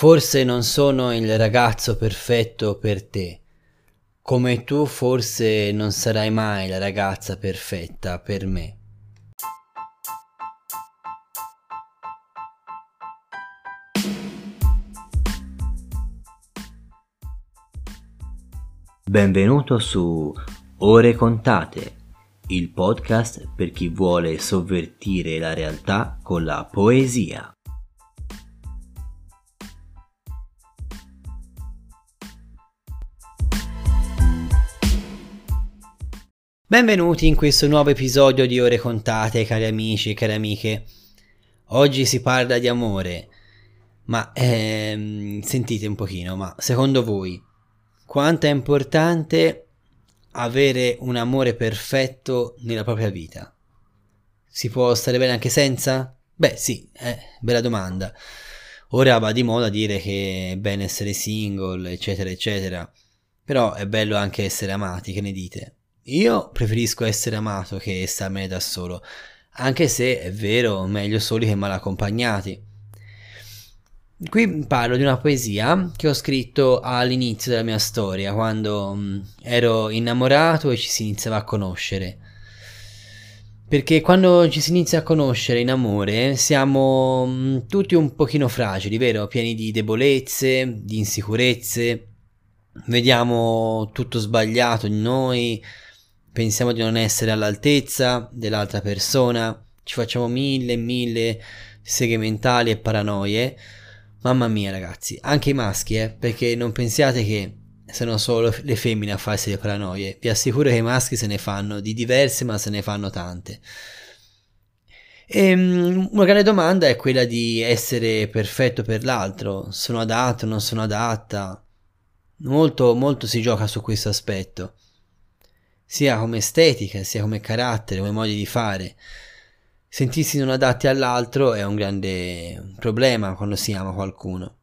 Forse non sono il ragazzo perfetto per te, come tu forse non sarai mai la ragazza perfetta per me. Benvenuto su Ore Contate, il podcast per chi vuole sovvertire la realtà con la poesia. Benvenuti in questo nuovo episodio di Ore Contate, cari amici e cari amiche. Oggi si parla di amore, ma ehm, sentite un pochino, ma secondo voi quanto è importante avere un amore perfetto nella propria vita? Si può stare bene anche senza? Beh sì, eh, bella domanda. Ora va di moda dire che è bene essere single, eccetera, eccetera. Però è bello anche essere amati, che ne dite? Io preferisco essere amato che starmene da solo, anche se è vero, meglio soli che mal accompagnati. Qui parlo di una poesia che ho scritto all'inizio della mia storia, quando mm, ero innamorato e ci si iniziava a conoscere. Perché quando ci si inizia a conoscere in amore siamo mm, tutti un pochino fragili, vero? Pieni di debolezze, di insicurezze, vediamo tutto sbagliato in noi, pensiamo di non essere all'altezza dell'altra persona, ci facciamo mille e mille seghe mentali e paranoie. Mamma mia ragazzi, anche i maschi, eh, perché non pensiate che sono solo le femmine a farsi le paranoie, vi assicuro che i maschi se ne fanno di diverse ma se ne fanno tante. E ehm, una grande domanda è quella di essere perfetto per l'altro, sono adatto, non sono adatta. Molto, molto si gioca su questo aspetto sia come estetica, sia come carattere, come modi di fare. Sentirsi non adatti all'altro è un grande problema quando si ama qualcuno.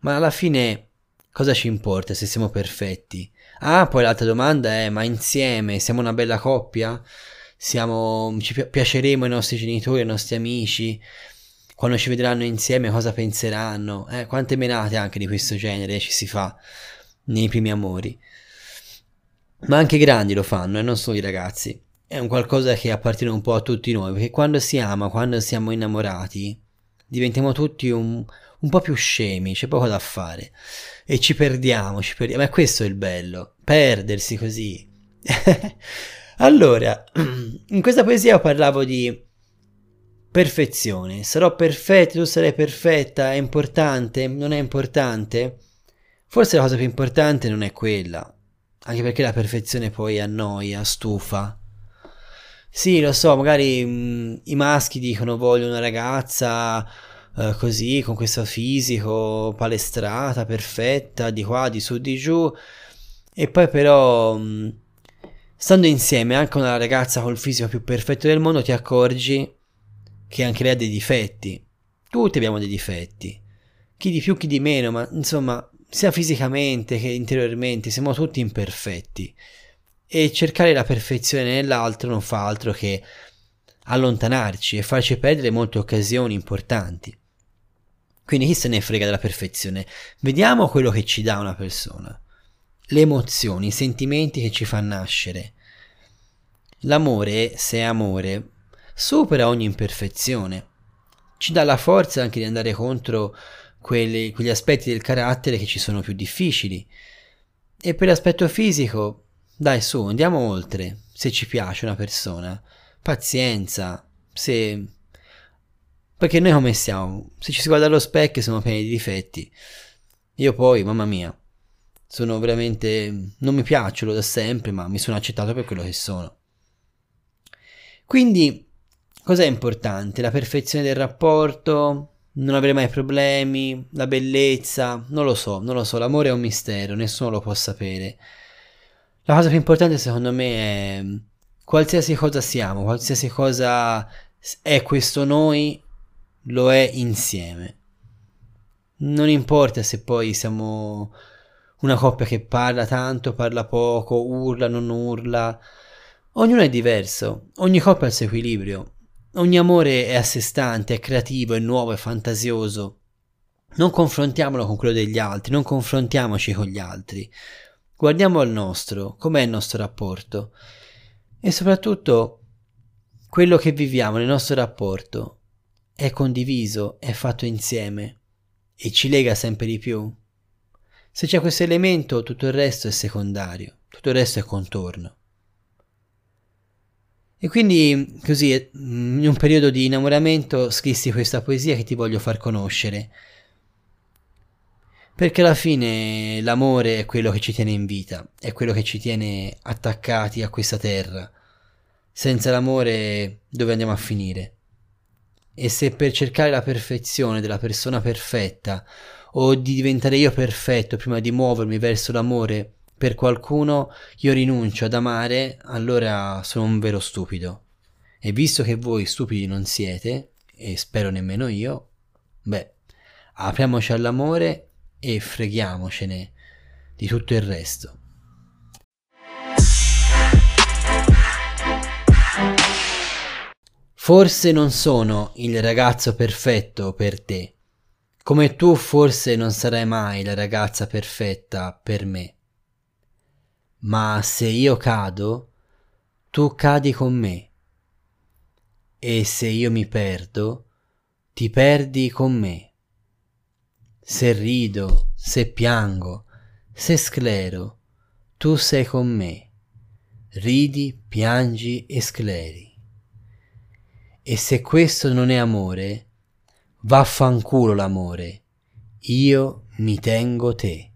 Ma alla fine cosa ci importa se siamo perfetti? Ah, poi l'altra domanda è: ma insieme siamo una bella coppia? Siamo, ci piaceremo ai nostri genitori, ai nostri amici? Quando ci vedranno insieme cosa penseranno? Eh, quante menate anche di questo genere ci si fa nei primi amori? Ma anche i grandi lo fanno e non solo i ragazzi. È un qualcosa che appartiene un po' a tutti noi, perché quando si ama, quando siamo innamorati, diventiamo tutti un, un po' più scemi, c'è poco da fare. E ci perdiamo, ci perdiamo. Ma questo è il bello, perdersi così. allora, in questa poesia parlavo di perfezione. Sarò perfetto, tu sarai perfetta, è importante, non è importante? Forse la cosa più importante non è quella, anche perché la perfezione poi annoia, stufa. Sì, lo so, magari mh, mm, i maschi dicono voglio una ragazza eh, così, con questo fisico, palestrata, perfetta, di qua, di su, di giù. E poi però, mh, mm, stando insieme anche una ragazza col fisico più perfetto del mondo, ti accorgi che anche lei ha dei difetti. Tutti abbiamo dei difetti. Chi di più, chi di meno, ma insomma, sia fisicamente che interiormente, siamo tutti imperfetti e cercare la perfezione nell'altro non fa altro che allontanarci e farci perdere molte occasioni importanti. Quindi chi se ne frega della perfezione? Vediamo quello che ci dà una persona, le emozioni, i sentimenti che ci fa nascere. L'amore, se è amore, supera ogni imperfezione, ci dà la forza anche di andare contro quelli, quegli aspetti del carattere che ci sono più difficili. E per l'aspetto fisico, dai su, andiamo oltre. Se ci piace una persona, pazienza, se... Perché noi come siamo? Se ci si guarda allo specchio siamo pieni di difetti. Io poi, mamma mia, sono veramente... non mi piacciono da sempre, ma mi sono accettato per quello che sono. Quindi, cos'è importante? La perfezione del rapporto, non avere mai problemi, la bellezza, non lo so, non lo so, l'amore è un mistero, nessuno lo può sapere. La cosa più importante secondo me è qualsiasi cosa siamo, qualsiasi cosa è questo noi, lo è insieme. Non importa se poi siamo una coppia che parla tanto, parla poco, urla, non urla. Ognuno è diverso, ogni coppia ha il suo equilibrio. Ogni amore è a sé stante, è creativo, è nuovo, è fantasioso. Non confrontiamolo con quello degli altri, non confrontiamoci con gli altri. Guardiamo al nostro, com'è il nostro rapporto e soprattutto quello che viviamo nel nostro rapporto è condiviso, è fatto insieme e ci lega sempre di più. Se c'è questo elemento, tutto il resto è secondario, tutto il resto è contorno. E quindi, così, in un periodo di innamoramento, scrissi questa poesia che ti voglio far conoscere. Perché alla fine l'amore è quello che ci tiene in vita, è quello che ci tiene attaccati a questa terra. Senza l'amore dove andiamo a finire? E se per cercare la perfezione della persona perfetta o di diventare io perfetto prima di muovermi verso l'amore per qualcuno io rinuncio ad amare, allora sono un vero stupido. E visto che voi stupidi non siete, e spero nemmeno io, beh, apriamoci all'amore e freghiamocene di tutto il resto. Forse non sono il ragazzo perfetto per te, come tu forse non sarai mai la ragazza perfetta per me ma se io cado, tu cadi con me. E se io mi perdo, ti perdi con me. Se rido, se piango, se sclero, tu sei con me. Ridi, piangi e scleri. E se questo non è amore, vaffanculo l'amore, io mi tengo te.